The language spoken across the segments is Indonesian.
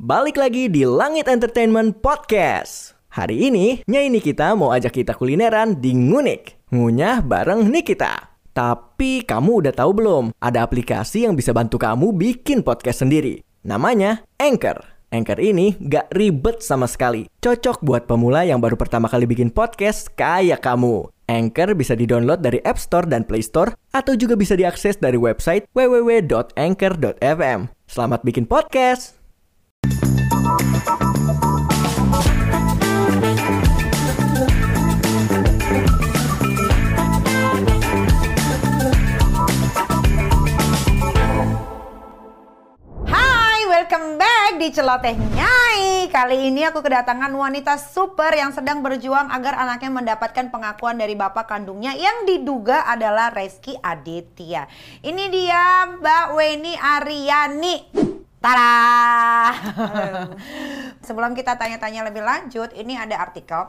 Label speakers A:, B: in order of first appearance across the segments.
A: Balik lagi di Langit Entertainment Podcast. Hari ini, Nyai Nikita mau ajak kita kulineran di Ngunik. Ngunyah bareng Nikita. Tapi kamu udah tahu belum? Ada aplikasi yang bisa bantu kamu bikin podcast sendiri. Namanya Anchor. Anchor ini gak ribet sama sekali. Cocok buat pemula yang baru pertama kali bikin podcast kayak kamu. Anchor bisa di-download dari App Store dan Play Store atau juga bisa diakses dari website www.anchor.fm. Selamat bikin podcast!
B: Celoteh Nyai. Kali ini aku kedatangan wanita super yang sedang berjuang agar anaknya mendapatkan pengakuan dari bapak kandungnya yang diduga adalah Reski Aditya. Ini dia Mbak Weni Aryani. Tada! Sebelum kita tanya-tanya lebih lanjut, ini ada artikel.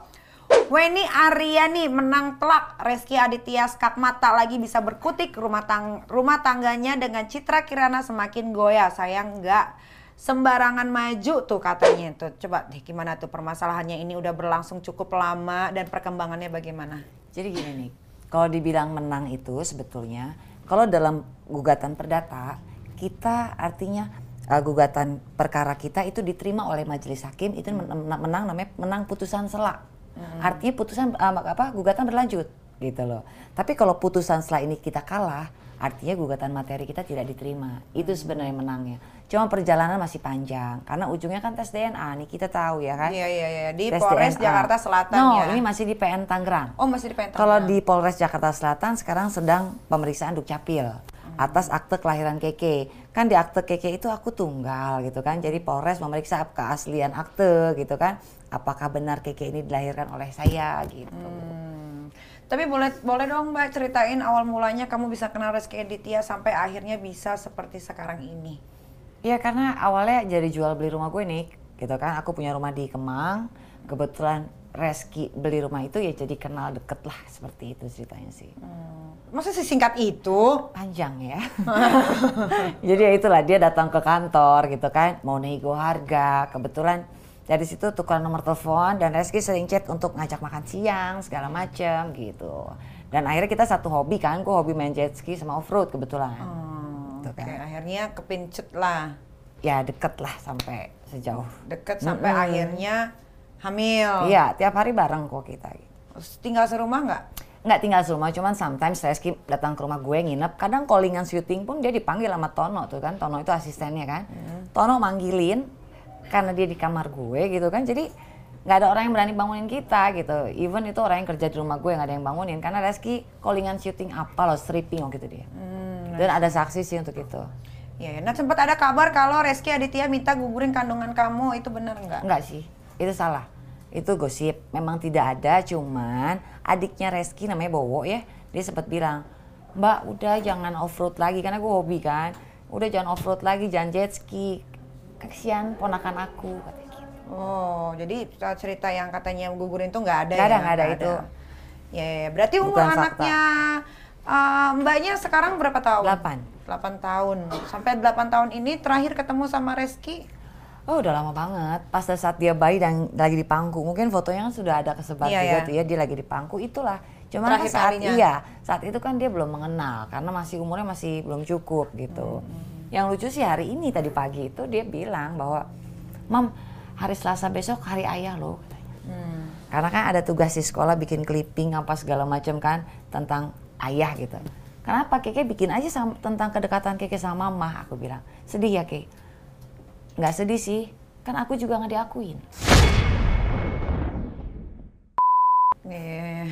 B: Weni Aryani menang telak. Reski Aditya skak mata lagi bisa berkutik rumah tang rumah tangganya dengan Citra Kirana semakin goyah. Sayang nggak sembarangan maju tuh katanya tuh coba deh gimana tuh permasalahannya? Ini udah berlangsung cukup lama dan perkembangannya bagaimana?
C: Jadi gini nih, kalau dibilang menang itu sebetulnya, kalau dalam gugatan perdata, kita artinya uh, gugatan perkara kita itu diterima oleh majelis hakim itu men- men- menang namanya menang putusan selak. Artinya putusan uh, apa gugatan berlanjut gitu loh. Tapi kalau putusan setelah ini kita kalah, artinya gugatan materi kita tidak diterima. Itu sebenarnya menangnya. Cuma perjalanan masih panjang karena ujungnya kan tes DNA nih kita tahu ya kan.
B: Iya iya iya di
C: Tes
B: Polres
C: DNA.
B: Jakarta Selatan
C: no,
B: ya.
C: ini masih di PN Tangerang.
B: Oh masih di Pentas.
C: Kalau di Polres Jakarta Selatan sekarang sedang pemeriksaan Dukcapil atas akte kelahiran Keke. Kan di akte Keke itu aku tunggal gitu kan. Jadi Polres memeriksa keaslian akte gitu kan. Apakah benar Keke ini dilahirkan oleh saya gitu.
B: Hmm. Tapi boleh boleh dong Mbak ceritain awal mulanya kamu bisa kenal Reski Aditya sampai akhirnya bisa seperti sekarang ini.
C: Ya karena awalnya jadi jual beli rumah gue nih gitu kan. Aku punya rumah di Kemang. Kebetulan Reski beli rumah itu ya jadi kenal deket lah seperti itu ceritanya sih.
B: Masa sesingkat itu?
C: panjang ya. Jadi ya itulah dia datang ke kantor gitu kan, mau nego harga. Kebetulan dari situ tukar nomor telepon dan Reski sering chat untuk ngajak makan siang segala macem gitu. Dan akhirnya kita satu hobi kan, gue hobi main jet ski sama off road kebetulan.
B: Hmm,
C: Gitu
B: Oke,
C: kan.
B: akhirnya kepincut lah.
C: Ya deket lah sampai sejauh.
B: Deket sampai
C: Mm-mm.
B: akhirnya hamil.
C: Iya tiap hari bareng kok kita. Gitu.
B: Tinggal serumah nggak?
C: Nggak tinggal serumah, cuman sometimes Reski datang ke rumah gue nginep. Kadang callingan syuting pun dia dipanggil sama Tono tuh kan. Tono itu asistennya kan. Tono manggilin karena dia di kamar gue gitu kan. Jadi nggak ada orang yang berani bangunin kita gitu. Even itu orang yang kerja di rumah gue nggak ada yang bangunin. Karena Reski callingan syuting apa loh, stripping waktu itu dia. Dan ada saksi sih untuk itu.
B: Iya, ya. nah sempat ada kabar kalau Reski Aditya minta gugurin kandungan kamu, itu benar nggak?
C: Enggak sih, itu salah. Itu gosip, memang tidak ada, cuman adiknya Reski namanya Bowo ya, dia sempat bilang, Mbak udah jangan off-road lagi, karena gue hobi kan. Udah jangan off-road lagi, jangan jet ski. Kasihan ponakan aku, katanya gitu.
B: Oh, jadi cerita yang katanya gugurin itu nggak ada
C: Nggak
B: ya?
C: ada, nggak ada itu.
B: Ya, ya, berarti umur
C: Bukan fakta.
B: anaknya eh, mbaknya sekarang berapa tahun?
C: Delapan.
B: 8 tahun. Sampai 8 tahun ini terakhir ketemu sama Reski.
C: Oh udah lama banget, pas saat dia bayi dan lagi di pangku, mungkin fotonya kan sudah ada kesebar
B: Iya,
C: juga
B: ya.
C: tuh ya, dia lagi di pangku, itulah. Cuma kan saat
B: kalinya.
C: iya, saat itu kan dia belum mengenal, karena masih umurnya masih belum cukup gitu. Yang lucu sih hari ini tadi pagi itu dia bilang bahwa, Mam, hari Selasa besok hari ayah loh, katanya. Karena kan ada tugas di sekolah bikin clipping apa segala macam kan tentang ayah gitu. Kenapa Keke bikin aja sam- tentang kedekatan Keke sama mama? Aku bilang sedih ya Keke. Nggak sedih sih, kan aku juga nggak diakuin.
B: Iya.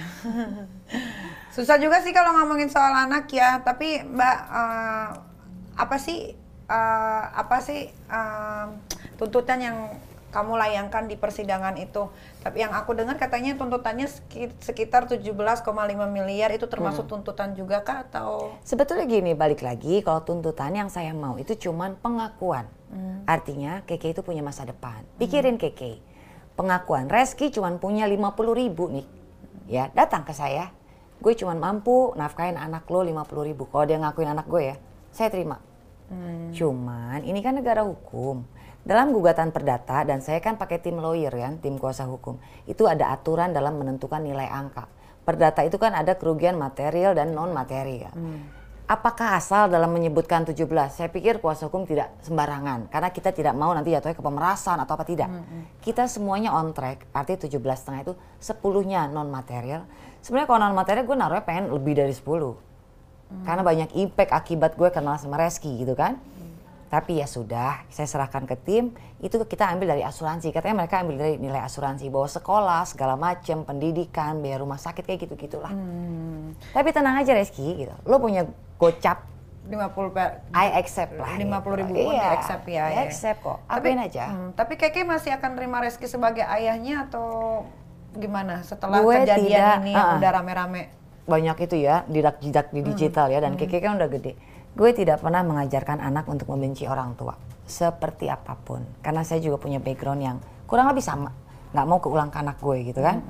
B: Susah juga sih kalau ngomongin soal anak ya. Tapi Mbak, eh, apa sih eh, apa sih eh, tuntutan yang kamu layangkan di persidangan itu? Tapi yang aku dengar katanya tuntutannya seki- sekitar 17,5 miliar itu termasuk tuntutan juga kah atau?
C: Sebetulnya gini, balik lagi kalau tuntutan yang saya mau itu cuman pengakuan. Artinya Keke itu punya masa depan. Pikirin Keke. Pengakuan Reski cuman punya 50 ribu nih. Ya, datang ke saya. Gue cuman mampu nafkahin anak lo 50 ribu. Kalau dia ngakuin anak gue ya, saya terima. Cuman ini kan negara hukum. dalam gugatan perdata dan saya kan pakai tim lawyer kan, tim kuasa hukum. Itu ada aturan dalam menentukan nilai angka. Perdata itu kan ada kerugian material dan non material. Apakah asal dalam menyebutkan 17? Saya pikir kuasa hukum tidak sembarangan karena kita tidak mau nanti jatuhnya ke pemerasan atau apa tidak. Kita semuanya on track, artinya 17 setengah itu 10-nya non material. Sebenarnya kalau non material gue naruhnya pengen lebih dari 10. Karena banyak impact akibat gue kenal sama Reski gitu kan. Tapi ya sudah, saya serahkan ke tim, itu kita ambil dari asuransi. Katanya mereka ambil dari nilai asuransi, bahwa sekolah, segala macam, pendidikan, biaya rumah sakit, kayak gitu-gitulah. Tapi tenang aja Reski, gitu. lo punya gocap,
B: 50 per
C: I accept lah.
B: 50 ribu
C: gitu.
B: pun
C: Iya,
B: di accept ya,
C: I
B: ya.
C: accept kok,
B: Tapi,
C: apain aja.
B: hmm, tapi Keke masih akan terima Reski sebagai ayahnya atau gimana setelah
C: Gue
B: kejadian
C: tidak,
B: ini
C: uh-uh.
B: udah rame-rame?
C: banyak itu ya didak-jidak di digital ya dan Keke kan udah gede. Gue tidak pernah mengajarkan anak untuk membenci orang tua seperti apa pun karena saya juga punya background yang kurang lebih sama nggak mau keulang ke anak gue gitu kan.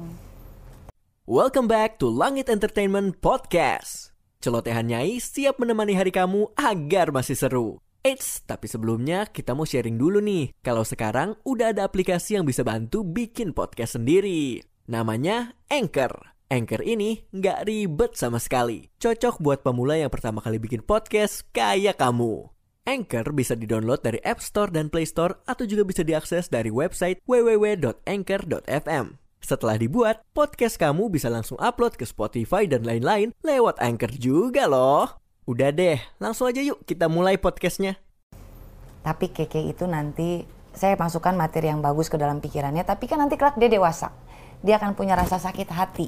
A: Welcome back to Langit Entertainment Podcast. Celotehan Nyai siap menemani hari kamu agar masih seru. Eits, tapi sebelumnya kita mau sharing dulu nih. Kalau sekarang udah ada aplikasi yang bisa bantu bikin podcast sendiri. Namanya Anchor. Anchor ini nggak ribet sama sekali. Cocok buat pemula yang pertama kali bikin podcast kayak kamu. Anchor bisa didownload dari App Store dan Play Store atau juga bisa diakses dari website www.anchor.fm. Setelah dibuat, podcast kamu bisa langsung upload ke Spotify dan lain-lain lewat Anchor juga loh. Udah deh, langsung aja yuk kita mulai podcastnya.
C: Tapi Keke itu nanti saya masukkan materi yang bagus ke dalam pikirannya tapi kan nanti kelak dia dewasa. Dia akan punya rasa sakit hati.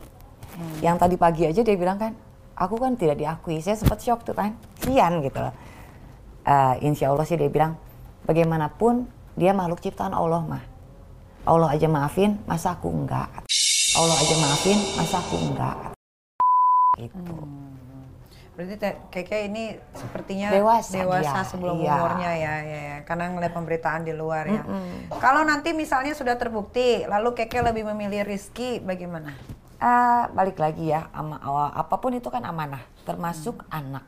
C: Yang tadi pagi aja dia bilang kan, aku kan tidak diakui. Saya sempat shock tuh kan, sian gitu loh. Eh, insya Allah sih dia bilang, bagaimanapun dia makhluk ciptaan Allah mah. Allah aja maafin, masa aku enggak? Allah aja maafin, masa aku enggak? Gitu.
B: Berarti Teh Keke ini sepertinya
C: Dewasa
B: dewasa
C: dia,
B: sebelum
C: iya.
B: umurnya ya, ya, ya. Karena ngeliat pemberitaan di luar ya. Kalau nanti misalnya sudah terbukti, lalu Keke lebih memilih Rizky, bagaimana?
C: Ah, balik lagi ya, ama, apa pun itu kan amanah, termasuk anak.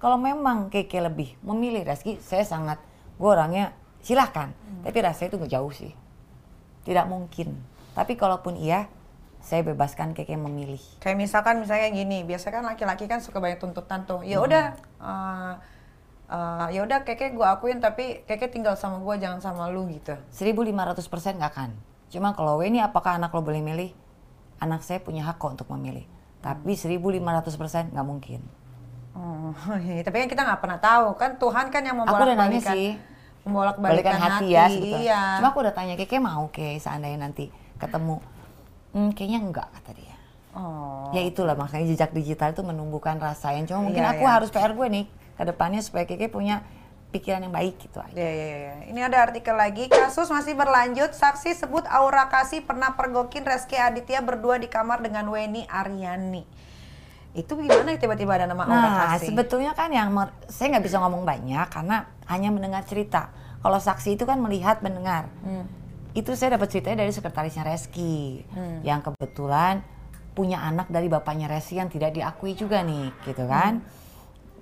C: Kalau memang Keke lebih memilih Reski, saya sangat, gue orangnya silahkan. Tapi rasanya itu nggak jauh sih, tidak mungkin. Tapi kalaupun iya, saya bebaskan Keke memilih.
B: Kayak misalkan misalnya gini, biasa kan laki-laki kan suka banyak tuntutan tuh. Ya udah, eh, eh, ya udah Keke gue akuin tapi Keke tinggal sama gue jangan sama lu gitu.
C: 1500% nggak akan. Cuma kalau ini apakah anak lo boleh milih? Anak saya punya hak kok untuk memilih. Tapi 1500% nggak mungkin.
B: Oh, iya. tapi kan kita nggak pernah tahu kan Tuhan kan yang
C: Aku udah nanya
B: membolak-balikan
C: sih.
B: Membolak-balikan
C: balikan
B: hati,
C: hati, ya sebetulnya.
B: Iya.
C: Cuma aku udah tanya Keke mau ke seandainya nanti ketemu. Hmm, kayaknya enggak kata dia.
B: Oh.
C: Ya itulah makanya jejak digital itu menumbuhkan rasa yang cuma mungkin
B: Iya,
C: aku
B: iya.
C: harus PR gue nih ke depannya supaya Keke punya pikiran yang baik gitu aja.
B: Ya, ya, ya. Ini ada artikel lagi. Kasus masih berlanjut. Saksi sebut Aura Kasih pernah pergokin Reski Aditya berdua di kamar dengan Weni Aryani. Itu gimana tiba-tiba ada nama
C: Nah,
B: Kasih?
C: sebetulnya kan yang saya nggak bisa ngomong banyak karena hanya mendengar cerita. Kalau saksi itu kan melihat, mendengar.
B: Hmm.
C: Itu saya dapat ceritanya dari sekretarisnya Reski, yang kebetulan punya anak dari bapaknya Reski yang tidak diakui juga nih, gitu kan.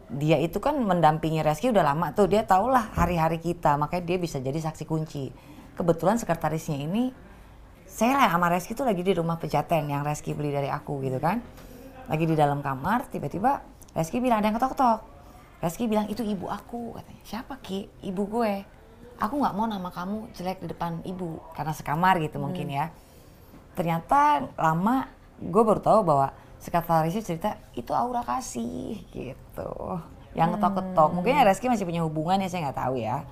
C: Dia itu kan mendampingi Reski udah lama tuh, dia tahulah hari-hari kita, makanya dia bisa jadi saksi kunci. Kebetulan sekretarisnya ini, saya lah sama Reski tuh lagi di rumah pejaten yang Reski beli dari aku gitu kan. Lagi di dalam kamar, tiba-tiba Reski bilang ada yang ketok-ketok. Reski bilang itu ibu aku katanya. Siapa Ki? Ibu gue. Aku nggak mau nama kamu jelek di depan ibu karena sekamar gitu mungkin ya. Ternyata lama gue baru tahu bahwa sekretarisnya cerita itu Aura kasih gitu. Yang ketok-ketok. Mungkin ya Reski masih punya hubungan ya saya nggak tahu ya.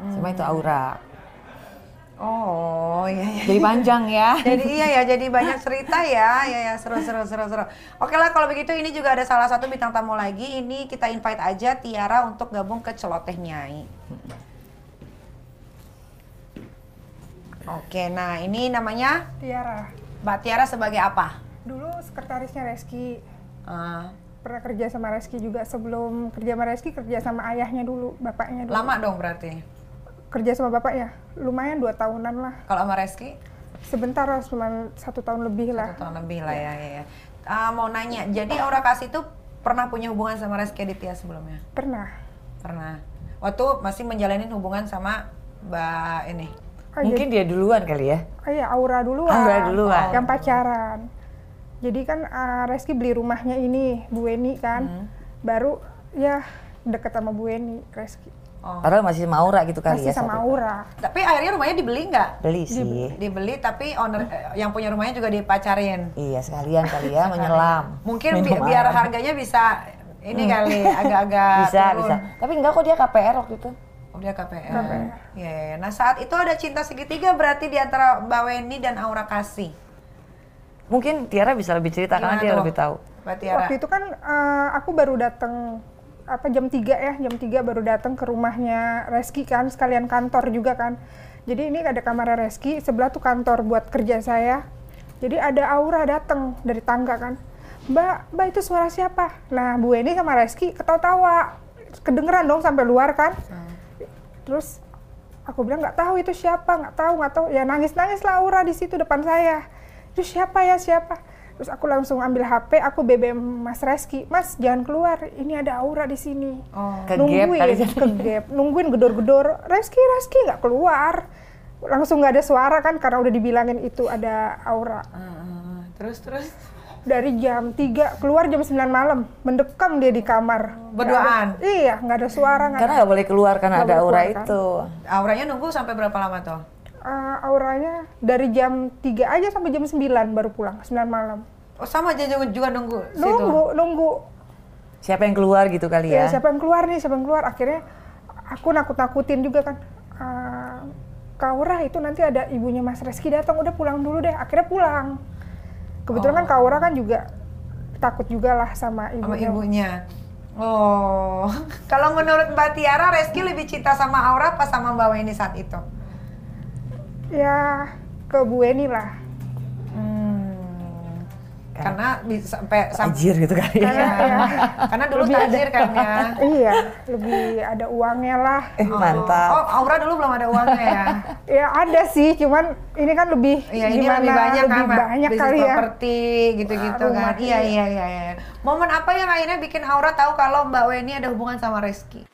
C: Cuma itu Aura.
B: Oh, iya, iya.
C: Jadi panjang ya.
B: jadi iya ya, jadi banyak cerita ya. Ya ya, seru seru seru seru. Oke lah kalau begitu ini juga ada salah satu bintang tamu lagi. Ini kita invite aja Tiara untuk gabung ke Celoteh Nyai. Oke, nah ini namanya
D: Tiara.
B: Mbak Tiara sebagai apa?
D: Dulu sekretarisnya Reski.
B: Eh,
D: Pernah kerja sama Reski juga sebelum kerja sama Reski kerja sama ayahnya dulu, bapaknya dulu.
B: lama dong berarti.
D: Kerja sama bapak ya, lumayan dua tahunan lah.
B: Kalau sama Reski
D: Sebentar lah, cuma satu tahun lebih lah.
B: satu tahun lebih lah ya. ya, ya. Ah, mau nanya, jadi Aura Kasih itu pernah punya hubungan sama Reski Aditya sebelumnya?
D: Pernah.
B: Pernah. Waktu masih menjalani hubungan sama Mbak ini?
D: Oh,
C: Mungkin dia duluan kali ya.
D: Oh iya, Aura duluan.
C: Aura duluan.
D: Yang pacaran. Jadi kan uh, Reski beli rumahnya ini, Bu Weni kan.
C: Hmm.
D: Baru ya deket sama Bu Weni, Reski.
B: Oh.
C: Padahal masih sama Aura gitu kali
D: Masih
C: ya.
D: sama
C: saat itu.
D: Aura.
B: Tapi akhirnya rumahnya dibeli nggak?
C: Beli sih.
B: Dibeli tapi owner eh, yang punya rumahnya juga dipacarin.
C: Iya sekalian kali ya menyelam.
B: Mungkin bi- biar harganya bisa ini kali agak-agak
C: bisa
B: turun.
C: bisa. Tapi enggak kok dia KPR waktu itu.
B: Udah KPR. Iya, iya. Nah saat itu ada cinta segitiga berarti di antara Mbak Weni dan Aura Kasih.
C: Mungkin Tiara bisa lebih cerita karena
B: Gimana
C: dia
B: tuh?
C: lebih tahu.
B: Mbak Tiara.
D: Waktu itu kan uh, aku baru datang apa jam 3 ya, jam 3 baru datang ke rumahnya Reski kan, sekalian kantor juga kan. Jadi ini ada kamar Reski, sebelah tuh kantor buat kerja saya. Jadi ada Aura datang dari tangga kan. Mbak, Mbak itu suara siapa? Nah, Bu Eni sama Reski ketawa-tawa. Kedengeran dong sampai luar kan. Terus aku bilang nggak tahu itu siapa, nggak tahu, nggak tahu. Ya nangis-nangis lah Aura di situ depan saya. Itu siapa ya siapa? Terus aku langsung ambil HP, aku BBM Mas Reski, Mas jangan keluar, ini ada Aura di sini.
B: Oh.
C: Ke gap kali
D: nungguin, ke gap, nungguin gedor-gedor, Reski, Reski nggak keluar. Langsung nggak ada suara kan karena udah dibilangin itu ada Aura.
B: Heeh. terus terus
D: Dari jam 3 keluar jam 9 malam, mendekam dia di kamar.
B: Berduaan?
D: Nggak ada- iya, nggak ada suara. nggak
C: Karena nggak boleh keluar karena
D: Nggak
C: ada Aura
D: keluar, kan?
C: itu.
B: Auranya nunggu sampai berapa lama tuh?
D: Eh, auranya dari jam 3 aja sampai jam 9 baru pulang, 9 malam.
B: Oh sama aja juga juga nunggu situ.
D: Nunggu, nunggu.
C: Siapa yang keluar gitu kali
D: Ya,
C: ya?
D: siapa yang keluar nih, siapa yang keluar. Akhirnya aku nakut-nakutin juga kan. Eh, Kak Aura itu nanti ada ibunya Mas Reski datang, udah pulang dulu deh. Akhirnya pulang. Kebetulan kan Kak Aura kan juga takut juga lah sama
B: sama
D: ibunya.
B: ibunya. Oh, kalau menurut Mbak Tiara, Reski lebih cinta sama Aura apa sama Mbak Weni saat itu?
D: Ya, ke Bu Eni lah.
B: Hmm, karena bisa sampai
C: Tajir gitu kali ya.
D: Karena ya,
B: karena dulu tajir kan ya.
D: iya, lebih ada uangnya lah.
C: Eh mantap.
B: Oh, Aura dulu belum ada uangnya ya.
D: Ya ada sih, cuman ini kan lebih
B: Iya, ini
D: gimana,
B: lebih banyak kan,
D: lebih
B: Mbak.
D: banyak
B: Bisnis
D: kali ya.
B: properti gitu-gitu
D: Rumah,
B: kan. Iya,
D: iya.
B: iya, iya, iya. Momen apa yang akhirnya bikin Aura tahu kalau Mbak Weni ada hubungan sama Reski?